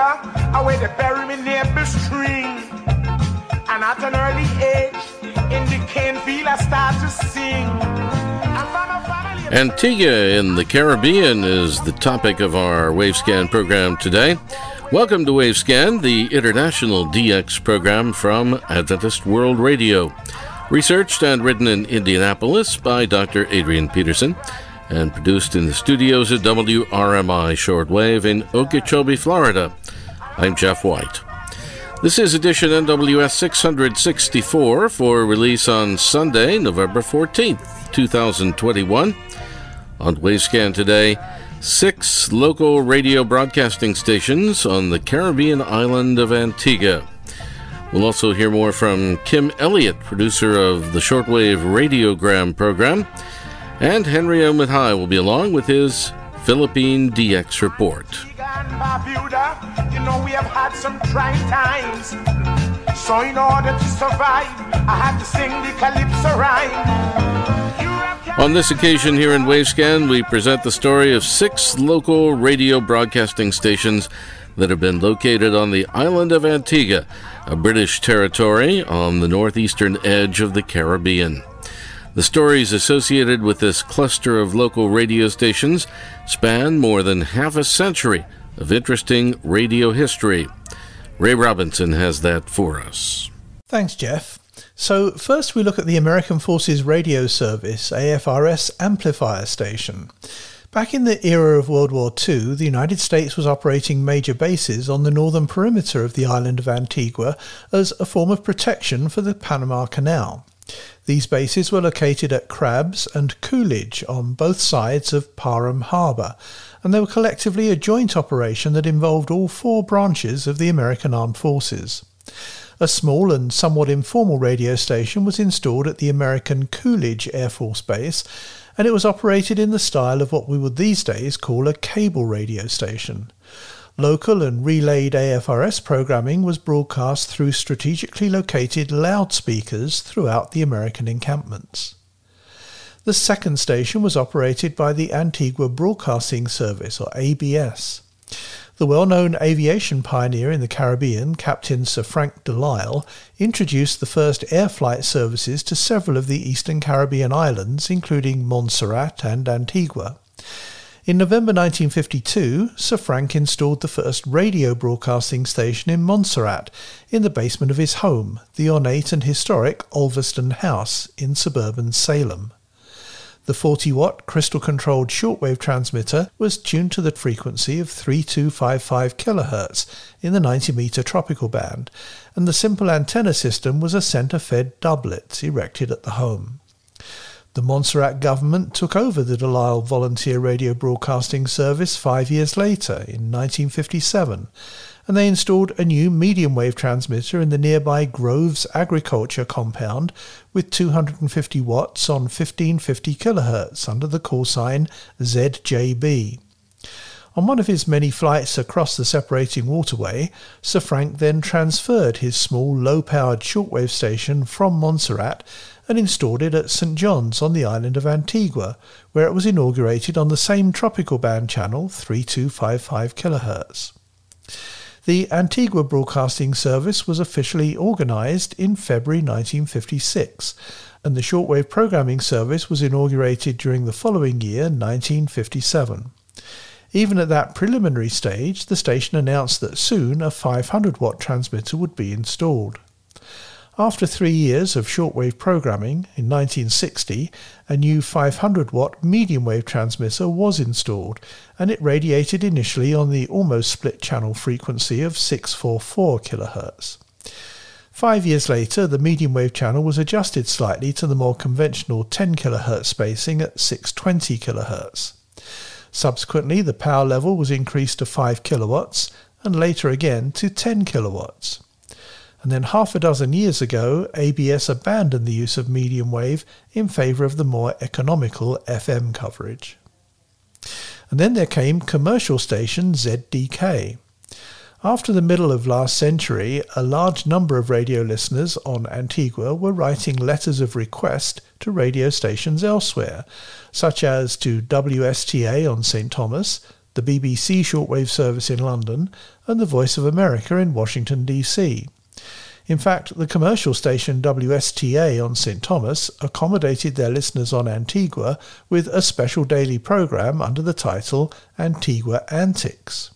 Away they bury me neighbor string. And at an early age, in the cane field, I to sing. Antigua in the Caribbean is the topic of our Wavescan program today. Welcome to Wavescan, the international DX program from Adventist World Radio. Researched and written in Indianapolis by Dr. Adrian Peterson and produced in the studios at WRMI Shortwave in Okeechobee, Florida. I'm Jeff White. This is edition NWS 664 for release on Sunday, November 14th, 2021. On Wavescan today, six local radio broadcasting stations on the Caribbean island of Antigua. We'll also hear more from Kim Elliott, producer of the shortwave radiogram program, and Henry Umaday will be along with his Philippine DX report. You know we have had some trying times. So in order to survive, I had to sing the Calypso rhyme. On this occasion here in Wavescan, we present the story of six local radio broadcasting stations that have been located on the island of Antigua, a British territory on the northeastern edge of the Caribbean. The stories associated with this cluster of local radio stations span more than half a century of interesting radio history. Ray Robinson has that for us. Thanks, Jeff. So, first we look at the American Forces Radio Service, AFRS amplifier station. Back in the era of World War II, the United States was operating major bases on the northern perimeter of the island of Antigua as a form of protection for the Panama Canal. These bases were located at Crabbs and Coolidge on both sides of Parham Harbour, and they were collectively a joint operation that involved all four branches of the American Armed Forces. A small and somewhat informal radio station was installed at the American Coolidge Air Force Base, and it was operated in the style of what we would these days call a cable radio station. Local and relayed AFRS programming was broadcast through strategically located loudspeakers throughout the American encampments. The second station was operated by the Antigua Broadcasting Service, or ABS. The well known aviation pioneer in the Caribbean, Captain Sir Frank de Lisle, introduced the first air flight services to several of the eastern Caribbean islands, including Montserrat and Antigua. In November 1952, Sir Frank installed the first radio broadcasting station in Montserrat, in the basement of his home, the ornate and historic Ulverston House in suburban Salem. The 40 watt crystal controlled shortwave transmitter was tuned to the frequency of 3255 kHz in the 90 meter tropical band, and the simple antenna system was a center fed doublet erected at the home. The Montserrat government took over the Delisle Volunteer Radio Broadcasting Service five years later, in 1957, and they installed a new medium wave transmitter in the nearby Groves Agriculture compound with 250 watts on 1550 kHz under the call sign ZJB. On one of his many flights across the separating waterway, Sir Frank then transferred his small low powered shortwave station from Montserrat and installed it at St John's on the island of Antigua, where it was inaugurated on the same tropical band channel 3255 kHz. The Antigua Broadcasting Service was officially organised in February 1956, and the shortwave programming service was inaugurated during the following year, 1957. Even at that preliminary stage, the station announced that soon a 500 watt transmitter would be installed. After three years of shortwave programming, in 1960, a new 500 watt medium wave transmitter was installed, and it radiated initially on the almost split channel frequency of 644 kHz. Five years later, the medium wave channel was adjusted slightly to the more conventional 10 kHz spacing at 620 kHz. Subsequently, the power level was increased to 5 kilowatts and later again to 10 kilowatts and then half a dozen years ago, ABS abandoned the use of medium wave in favour of the more economical FM coverage. And then there came commercial station ZDK. After the middle of last century, a large number of radio listeners on Antigua were writing letters of request to radio stations elsewhere, such as to WSTA on St. Thomas, the BBC shortwave service in London, and the Voice of America in Washington, D.C. In fact, the commercial station WSTA on St. Thomas accommodated their listeners on Antigua with a special daily program under the title Antigua Antics.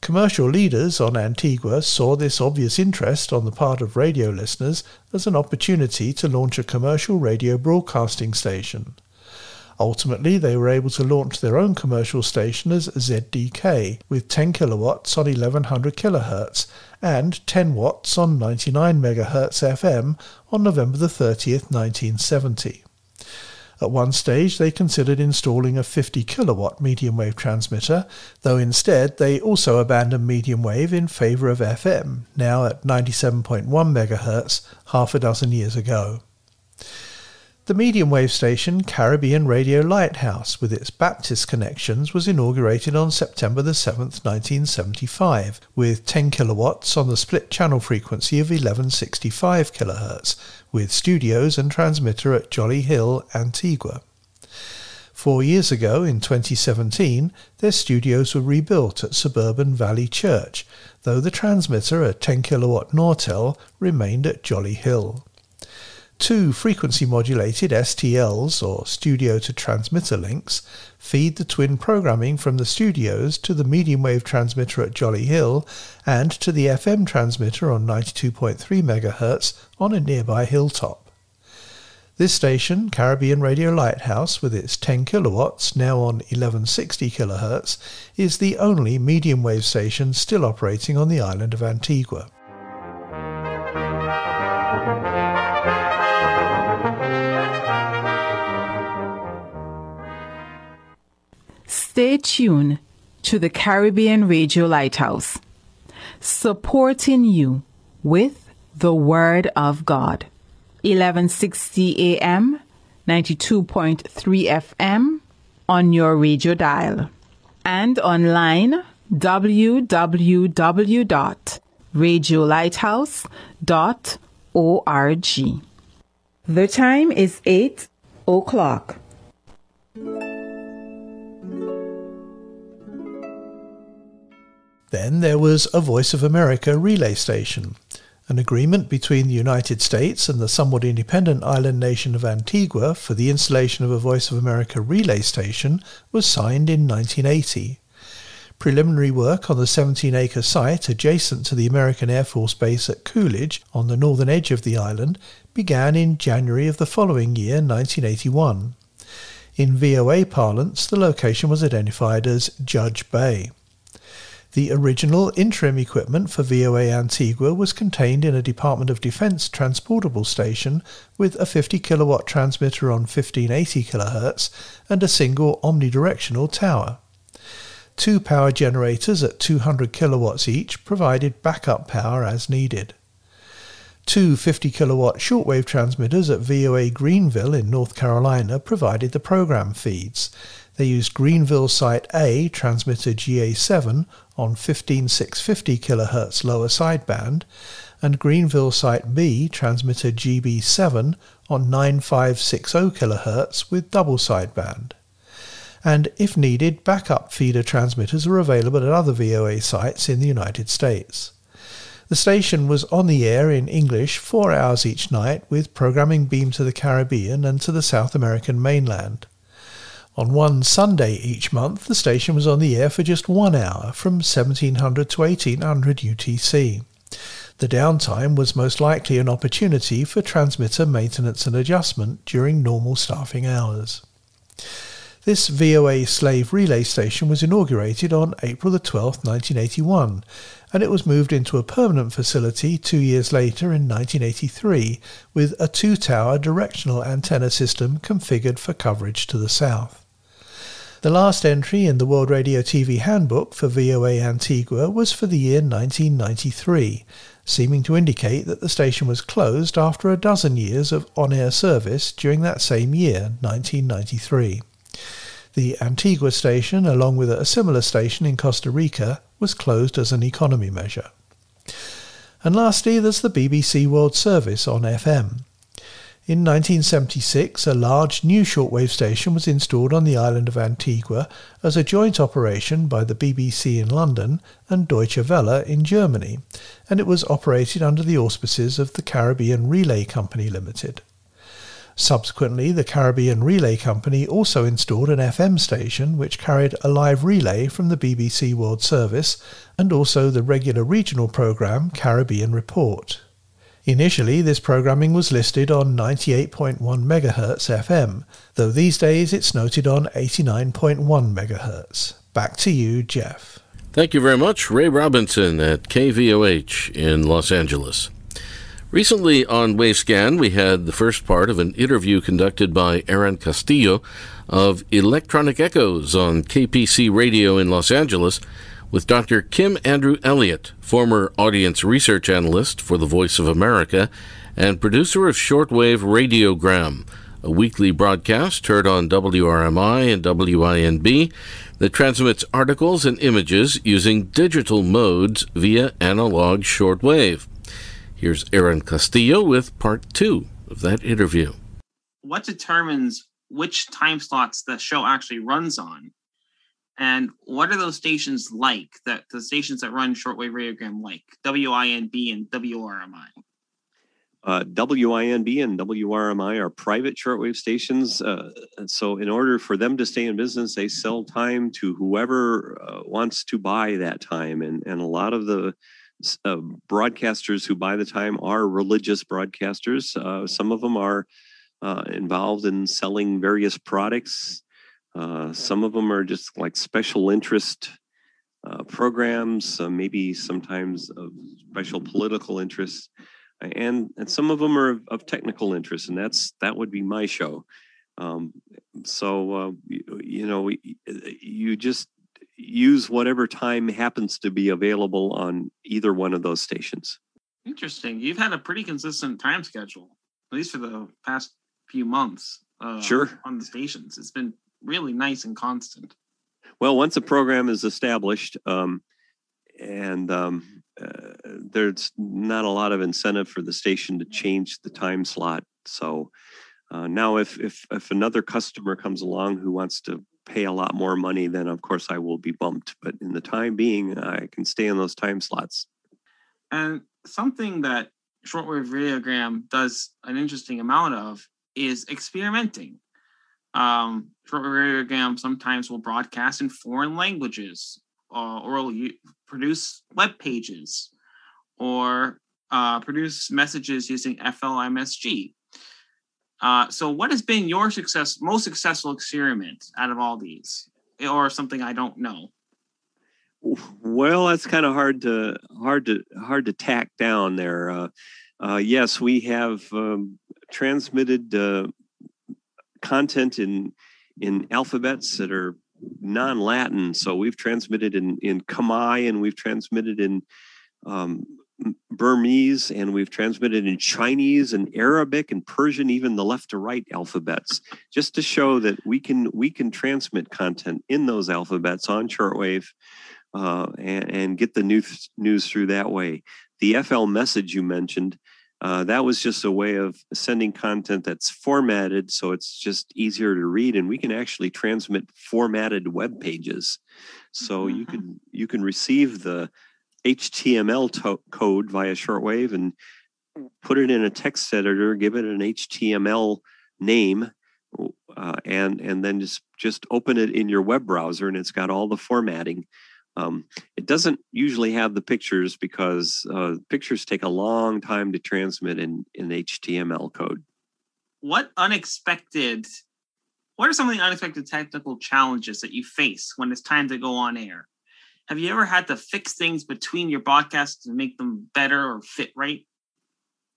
Commercial leaders on Antigua saw this obvious interest on the part of radio listeners as an opportunity to launch a commercial radio broadcasting station. Ultimately, they were able to launch their own commercial station as ZDK with 10 kilowatts on 1100 kHz and 10 watts on 99 MHz FM on November 30th, 1970. At one stage, they considered installing a 50 kilowatt medium wave transmitter, though instead they also abandoned medium wave in favour of FM, now at 97.1 MHz, half a dozen years ago. The medium wave station Caribbean Radio Lighthouse, with its Baptist connections, was inaugurated on September the 7th, 1975, with 10 kilowatts on the split channel frequency of 1165 kHz, with studios and transmitter at Jolly Hill, Antigua. Four years ago, in 2017, their studios were rebuilt at Suburban Valley Church, though the transmitter, a 10 kilowatt Nautel, remained at Jolly Hill. Two frequency modulated STLs, or studio to transmitter links, feed the twin programming from the studios to the medium wave transmitter at Jolly Hill and to the FM transmitter on 92.3 MHz on a nearby hilltop. This station, Caribbean Radio Lighthouse, with its 10 kilowatts, now on 1160 kHz, is the only medium wave station still operating on the island of Antigua. Stay tuned to the Caribbean Radio Lighthouse, supporting you with the Word of God. 1160 AM, 92.3 FM on your radio dial, and online www.radiolighthouse.org. The time is 8 o'clock. Then there was a Voice of America relay station. An agreement between the United States and the somewhat independent island nation of Antigua for the installation of a Voice of America relay station was signed in 1980. Preliminary work on the 17 acre site adjacent to the American Air Force Base at Coolidge on the northern edge of the island began in January of the following year, 1981. In VOA parlance, the location was identified as Judge Bay. The original interim equipment for VOA Antigua was contained in a Department of Defense transportable station with a 50 kilowatt transmitter on 1580 kHz and a single omnidirectional tower. Two power generators at 200 kilowatts each provided backup power as needed. Two 50 kilowatt shortwave transmitters at VOA Greenville in North Carolina provided the program feeds. They used Greenville Site A transmitter GA7 on 15650 kHz lower sideband and Greenville Site B transmitter GB7 on 9560 kHz with double sideband. And if needed, backup feeder transmitters are available at other VOA sites in the United States. The station was on the air in English four hours each night with programming beamed to the Caribbean and to the South American mainland. On one Sunday each month, the station was on the air for just one hour from 1700 to 1800 UTC. The downtime was most likely an opportunity for transmitter maintenance and adjustment during normal staffing hours. This VOA slave relay station was inaugurated on April 12, 1981, and it was moved into a permanent facility two years later in 1983 with a two tower directional antenna system configured for coverage to the south. The last entry in the World Radio TV Handbook for VOA Antigua was for the year 1993, seeming to indicate that the station was closed after a dozen years of on-air service during that same year, 1993. The Antigua station, along with a similar station in Costa Rica, was closed as an economy measure. And lastly, there's the BBC World Service on FM. In 1976, a large new shortwave station was installed on the island of Antigua as a joint operation by the BBC in London and Deutsche Welle in Germany, and it was operated under the auspices of the Caribbean Relay Company Limited. Subsequently, the Caribbean Relay Company also installed an FM station which carried a live relay from the BBC World Service and also the regular regional programme Caribbean Report. Initially, this programming was listed on 98.1 MHz FM, though these days it's noted on 89.1 MHz. Back to you, Jeff. Thank you very much, Ray Robinson at KVOH in Los Angeles. Recently on Wavescan, we had the first part of an interview conducted by Aaron Castillo of Electronic Echoes on KPC Radio in Los Angeles with Dr. Kim Andrew Elliott, former audience research analyst for the Voice of America and producer of Shortwave Radiogram, a weekly broadcast heard on WRMI and WINB that transmits articles and images using digital modes via analog shortwave. Here's Aaron Castillo with part two of that interview. What determines which time slots the show actually runs on? And what are those stations like that the stations that run shortwave radiogram like WINB and WRMI? Uh, WINB and WRMI are private shortwave stations. Uh, so, in order for them to stay in business, they sell time to whoever uh, wants to buy that time. And, and a lot of the uh, broadcasters who buy the time are religious broadcasters. Uh, some of them are uh, involved in selling various products uh, some of them are just like special interest uh, programs, uh, maybe sometimes of special political interest, and and some of them are of, of technical interest, and that's that would be my show. Um, so uh, you, you, know, you just use whatever time happens to be available on either one of those stations. Interesting. You've had a pretty consistent time schedule, at least for the past few months. Uh, sure. On the stations, it's been really nice and constant. Well, once a program is established, um, and um, uh, there's not a lot of incentive for the station to change the time slot. So uh, now, if if if another customer comes along who wants to pay a lot more money, then of course I will be bumped. But in the time being, I can stay in those time slots. And something that shortwave radiogram does an interesting amount of is experimenting. Um, sometimes will broadcast in foreign languages uh, or will produce web pages or uh, produce messages using FLMSG. Uh, so, what has been your success, most successful experiment out of all these, or something I don't know? Well, that's kind of hard to hard to hard to tack down there. Uh, uh, yes, we have um, transmitted uh, content in in alphabets that are non-Latin. So we've transmitted in in Khmer and we've transmitted in um, Burmese and we've transmitted in Chinese and Arabic and Persian, even the left to right alphabets, just to show that we can we can transmit content in those alphabets on shortwave uh, and, and, get the news news through that way. The FL message you mentioned uh, that was just a way of sending content that's formatted so it's just easier to read and we can actually transmit formatted web pages so mm-hmm. you can you can receive the html to- code via shortwave and put it in a text editor give it an html name uh, and and then just just open it in your web browser and it's got all the formatting um, it doesn't usually have the pictures because uh, pictures take a long time to transmit in, in HTML code. What unexpected, what are some of the unexpected technical challenges that you face when it's time to go on air? Have you ever had to fix things between your broadcasts to make them better or fit right?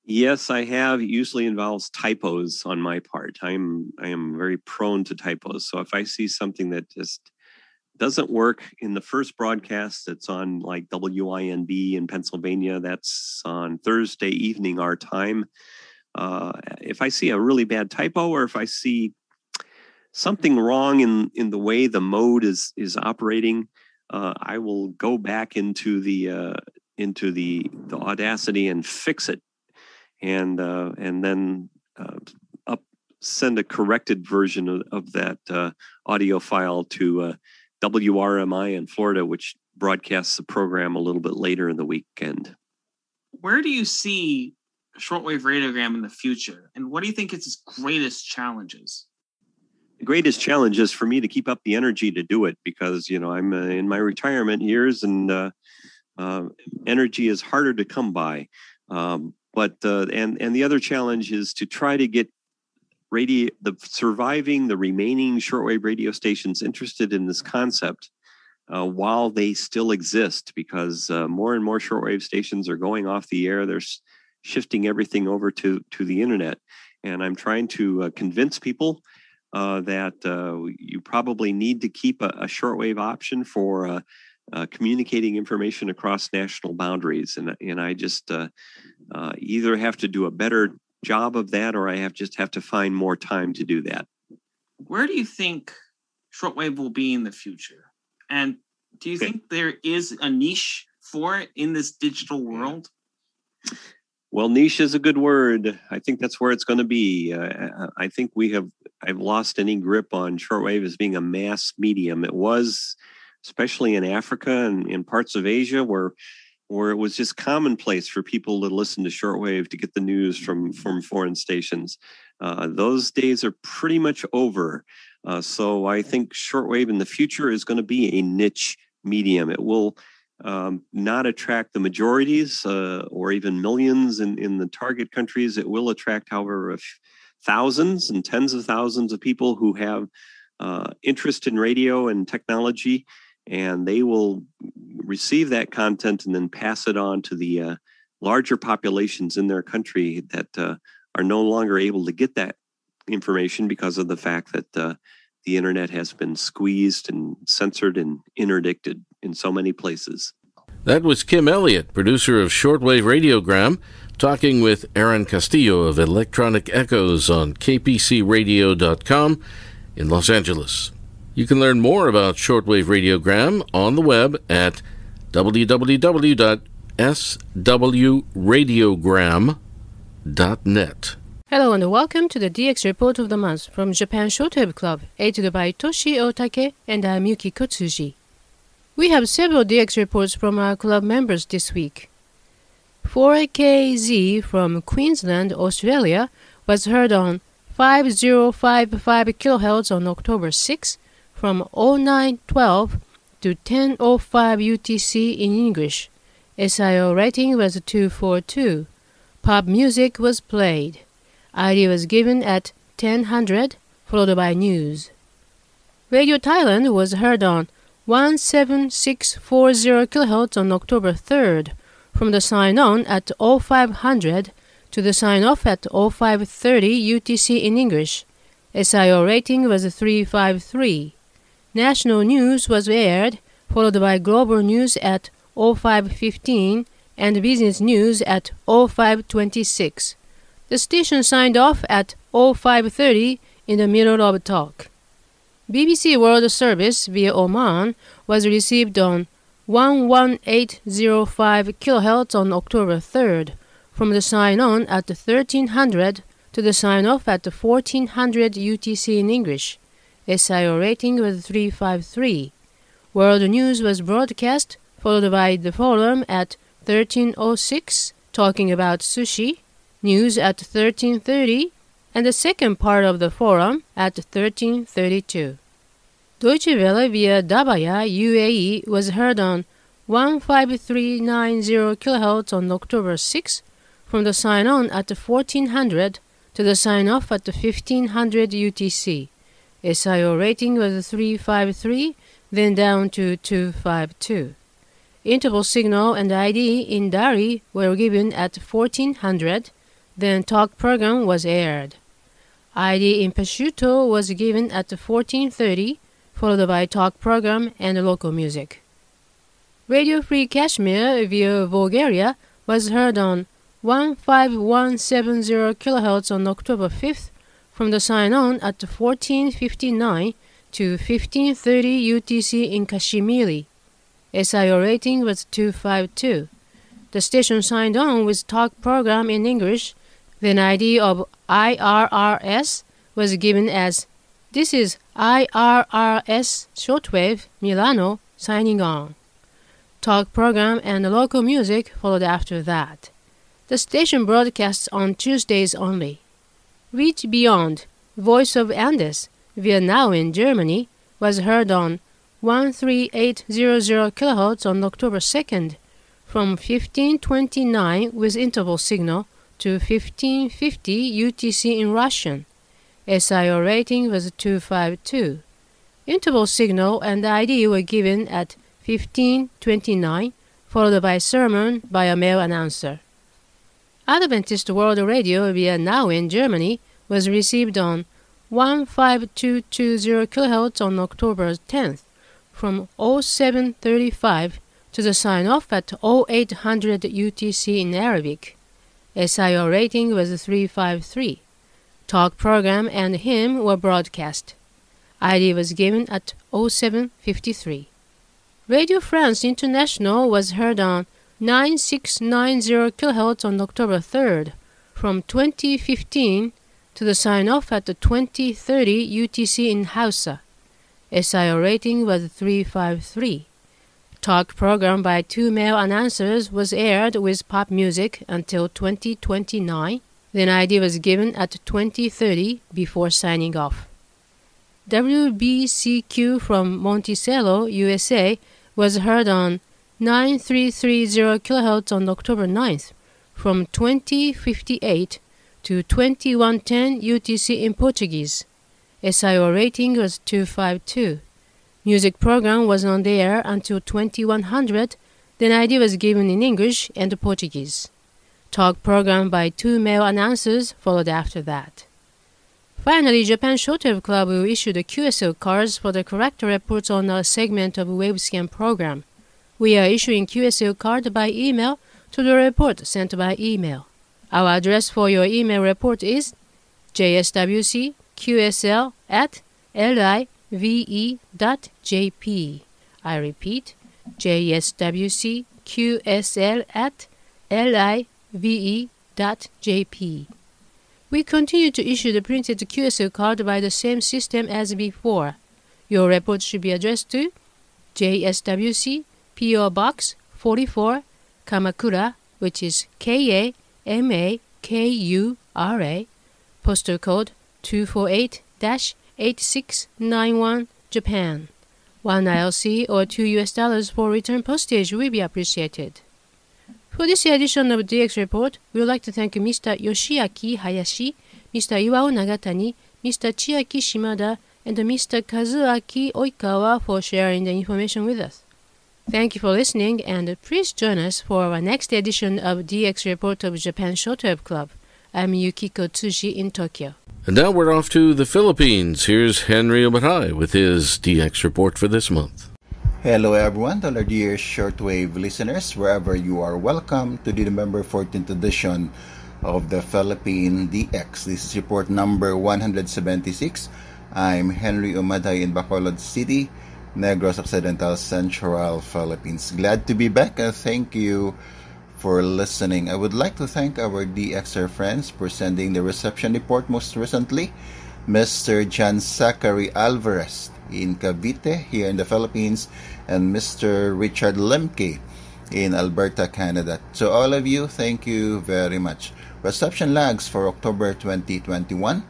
Yes, I have. It usually involves typos on my part. I'm I am very prone to typos. So if I see something that just doesn't work in the first broadcast that's on like WINB in Pennsylvania. That's on Thursday evening, our time. Uh, if I see a really bad typo or if I see something wrong in, in the way the mode is, is operating, uh, I will go back into the, uh, into the, the Audacity and fix it. And, uh, and then uh, up send a corrected version of, of that uh, audio file to WRMI in Florida, which broadcasts the program a little bit later in the weekend. Where do you see shortwave radiogram in the future, and what do you think is its greatest challenges? The greatest challenge is for me to keep up the energy to do it because you know I'm uh, in my retirement years and uh, uh, energy is harder to come by. Um, but uh, and and the other challenge is to try to get radio the surviving the remaining shortwave radio stations interested in this concept uh, while they still exist because uh, more and more shortwave stations are going off the air they're shifting everything over to to the internet and i'm trying to uh, convince people uh, that uh, you probably need to keep a, a shortwave option for uh, communicating information across national boundaries. And, and I just either have to do a better job of that or I have just have to find more time to do that. Where do you think shortwave will be in the future? And do you okay. think there is a niche for it in this digital world? Well, niche is a good word. I think that's where it's going to be. Uh, I think we have I've lost any grip on shortwave as being a mass medium. It was especially in Africa and in parts of Asia where where it was just commonplace for people to listen to shortwave to get the news from from foreign stations. Uh, those days are pretty much over. Uh, so I think shortwave in the future is going to be a niche medium. It will um, not attract the majorities uh, or even millions in, in the target countries. It will attract, however, thousands and tens of thousands of people who have uh, interest in radio and technology and they will receive that content and then pass it on to the uh, larger populations in their country that uh, are no longer able to get that information because of the fact that uh, the internet has been squeezed and censored and interdicted in so many places. That was Kim Elliott, producer of Shortwave Radiogram, talking with Aaron Castillo of Electronic Echoes on kpcradio.com in Los Angeles. You can learn more about shortwave radiogram on the web at www.swradiogram.net. Hello and welcome to the DX Report of the Month from Japan Shortwave Club, edited by Toshi Otake and I'm Yukiko Tsuji. We have several DX reports from our club members this week. 4KZ from Queensland, Australia was heard on 5055 kHz on October 6 from 0912 to 1005 UTC in English. SIO rating was 242. Pop music was played. ID was given at 1000, followed by news. Radio Thailand was heard on 17640 kHz on October 3rd, from the sign on at 0500 to the sign off at 0530 UTC in English. SIO rating was 353. National news was aired, followed by global news at 0515 and business news at 0526. The station signed off at 0530 in the middle of talk. BBC World Service via Oman was received on 11805 kHz on October 3rd, from the sign on at 1300 to the sign off at 1400 UTC in English. SIO rating was 353. World News was broadcast, followed by the forum at 1306, talking about sushi, news at 1330, and the second part of the forum at 1332. Deutsche Welle via Dhabayya, UAE was heard on 15390 kHz on October 6 from the sign on at 1400 to the sign off at 1500 UTC. SIO rating was 353, then down to 252. Interval signal and ID in Dari were given at 1400, then talk program was aired. ID in Pashto was given at 1430, followed by talk program and local music. Radio Free Kashmir via Bulgaria was heard on 15170 kHz on October 5th from the sign-on at 1459 to 1530 UTC in Kashmiri. SIO rating was 252. The station signed on with talk program in English, then ID of IRRS was given as This is IRRS Shortwave Milano signing on. Talk program and local music followed after that. The station broadcasts on Tuesdays only. Reach Beyond, Voice of Andes, via Nauen in Germany, was heard on 13800 kHz on October 2nd from 1529 with interval signal to 1550 UTC in Russian. SIO rating was 252. Interval signal and ID were given at 1529, followed by sermon by a male announcer. Adventist World Radio via Nauen in Germany was received on 15220 kHz on October 10th from 0735 to the sign off at 0800 UTC in Arabic. SIO rating was 353. Talk program and hymn were broadcast. ID was given at 0753. Radio France International was heard on 9690 kHz on October 3rd from 2015 to the sign off at the 2030 UTC in Hausa. SIO rating was 353. Talk program by two male announcers was aired with pop music until 2029. Then ID was given at 2030 before signing off. WBCQ from Monticello, USA was heard on 9330 kHz on October 9th from 2058 to 2110 UTC in Portuguese. SIO rating was 252. Music program was on the air until 2100, then ID was given in English and Portuguese. Talk program by two male announcers followed after that. Finally, Japan Shortwave Club will issue the QSL cards for the correct reports on a segment of Wavescan program. We are issuing QSL card by email to the report sent by email. Our address for your email report is jswcqsl at live.jp. I repeat, jswcqsl at live.jp. We continue to issue the printed QSL card by the same system as before. Your report should be addressed to JSWC PO Box 44 Kamakura, which is K A M A K U R A, postal code 248 8691 Japan. One ILC or two US dollars for return postage will be appreciated. For this edition of DX Report, we would like to thank Mr. Yoshiaki Hayashi, Mr. Iwao Nagatani, Mr. Chiaki Shimada, and Mr. Kazuaki Oikawa for sharing the information with us. Thank you for listening, and please join us for our next edition of DX Report of Japan Shortwave Club. I'm Yukiko Tsuji in Tokyo. And now we're off to the Philippines. Here's Henry Umaday with his DX report for this month. Hello everyone, to our dear shortwave listeners, wherever you are, welcome to the November 14th edition of the Philippine DX. This is report number 176. I'm Henry Umaday in Bacolod City, Negros Occidental, Central Philippines. Glad to be back and thank you for listening. I would like to thank our DXer friends for sending the reception report most recently. Mr. John Zachary Alvarez in Cavite here in the Philippines and Mr. Richard Lemke in Alberta, Canada. So all of you, thank you very much. Reception lags for October 2021.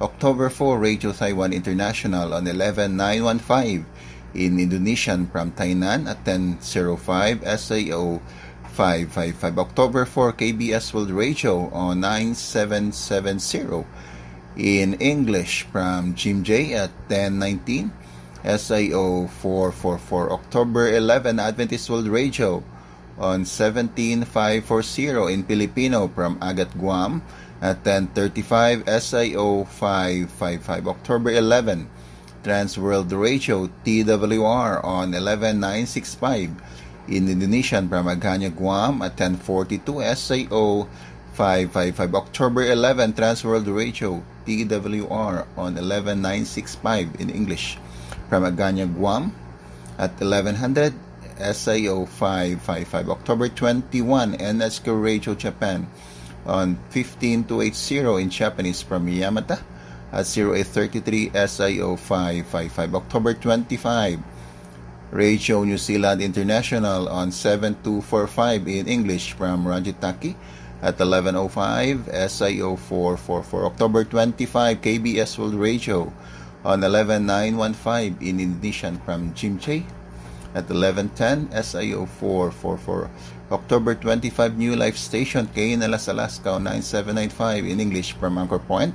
October 4, Radio Taiwan International on 11915 in Indonesian from Tainan at 1005 SIO 555. October 4, KBS World Radio on 9770 in English from Kimjae at 1019 SIO 444 October 11 Adventist World Radio on 17540 in Filipino from Agat Guam at 1035 SIO 555 October 11 Trans World Radio TWR on 11965 in Indonesian from Aganya Guam at 1042 SIO 555 October 11 Trans World Radio TWR on 11965 in English. From Aganya, Guam at 1100 SIO 555 October 21 NSK Radio Japan on 15280 in Japanese from Yamata at 0833 SIO 555. October 25, Radio New Zealand International on 7245 in English from Rangitaiki at 1105 SIO 444. October 25, KBS World Radio on 11915 in Indonesian from Kimjae at 1110 SIO 444. October 25 New Life Station KNLS Alaska on 9795 in English from Anchor Point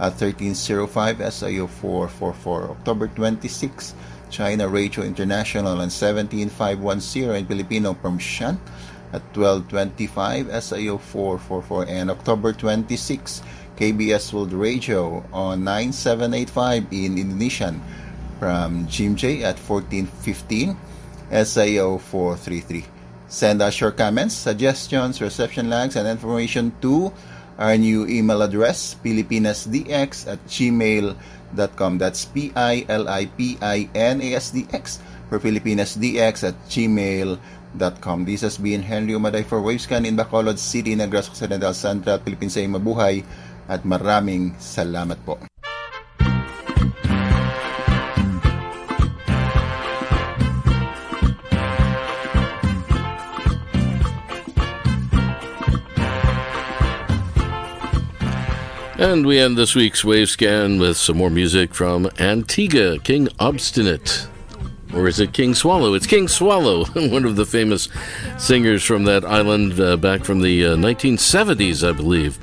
Uh, at 1305 SIO 444. October 26 China Radio International on 17510 in Filipino from at 1225 SIO 444 and October 26 KBS World Radio on 9785 in Indonesian from Kimjae at 1415 SIO 433. Send us your comments, suggestions, reception lags, and information to our new email address, pilipinasdx at gmail.com. That's P-I-L-I-P-I-N-A-S-D-X for pilipinasdx at gmail.com. This has been Henry Umaday for Wavescan in Bacolod City, Negros Occidental, Central, Philippines ay mabuhay at maraming salamat po. And we end this week's Wave Scan with some more music from Antigua, King Obstinate. Or is it King Swallow? It's King Swallow, one of the famous singers from that island uh, back from the uh, 1970s, I believe.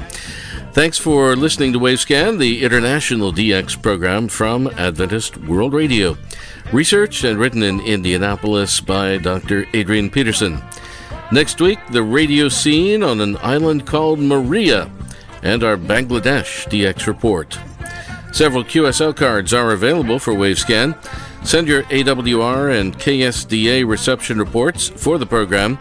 Thanks for listening to Wavescan, the international DX program from Adventist World Radio. Researched and written in Indianapolis by Dr. Adrian Peterson. Next week, the radio scene on an island called Maria and our Bangladesh DX report. Several QSL cards are available for Wavescan. Send your AWR and KSDA reception reports for the program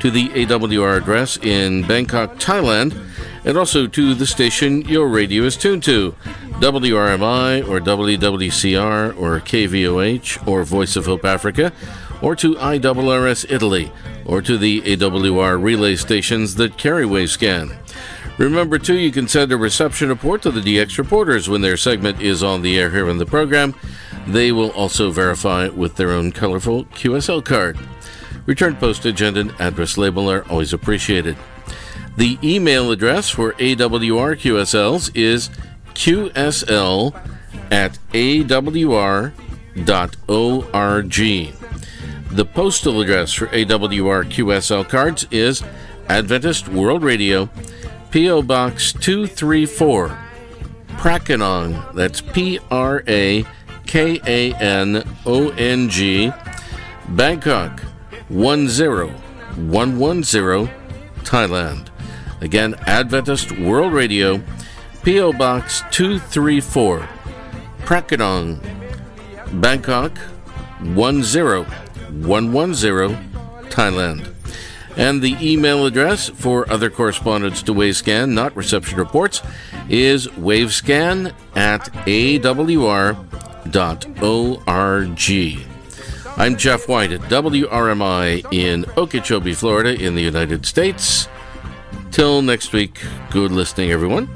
to the AWR address in Bangkok, Thailand, and also to the station your radio is tuned to WRMI or WWCR or KVOH or Voice of Hope Africa, or to IRRS Italy, or to the AWR relay stations that carry Wavescan. Remember, too, you can send a reception report to the DX reporters when their segment is on the air here in the program. They will also verify with their own colorful QSL card. Return postage and an address label are always appreciated. The email address for AWR QSLs is qsl at awr.org. The postal address for AWR QSL cards is Adventist World Radio, P.O. Box 234, Prakanong. That's P R A K A N O N G, Bangkok 10110, Thailand. Again, Adventist World Radio, P.O. Box 234, Prakanong, Bangkok 10110, Thailand. And the email address for other correspondence to Wavescan, not reception reports, is wavescan at awr.org. I'm Jeff White at WRMI in Okeechobee, Florida, in the United States. Till next week, good listening, everyone.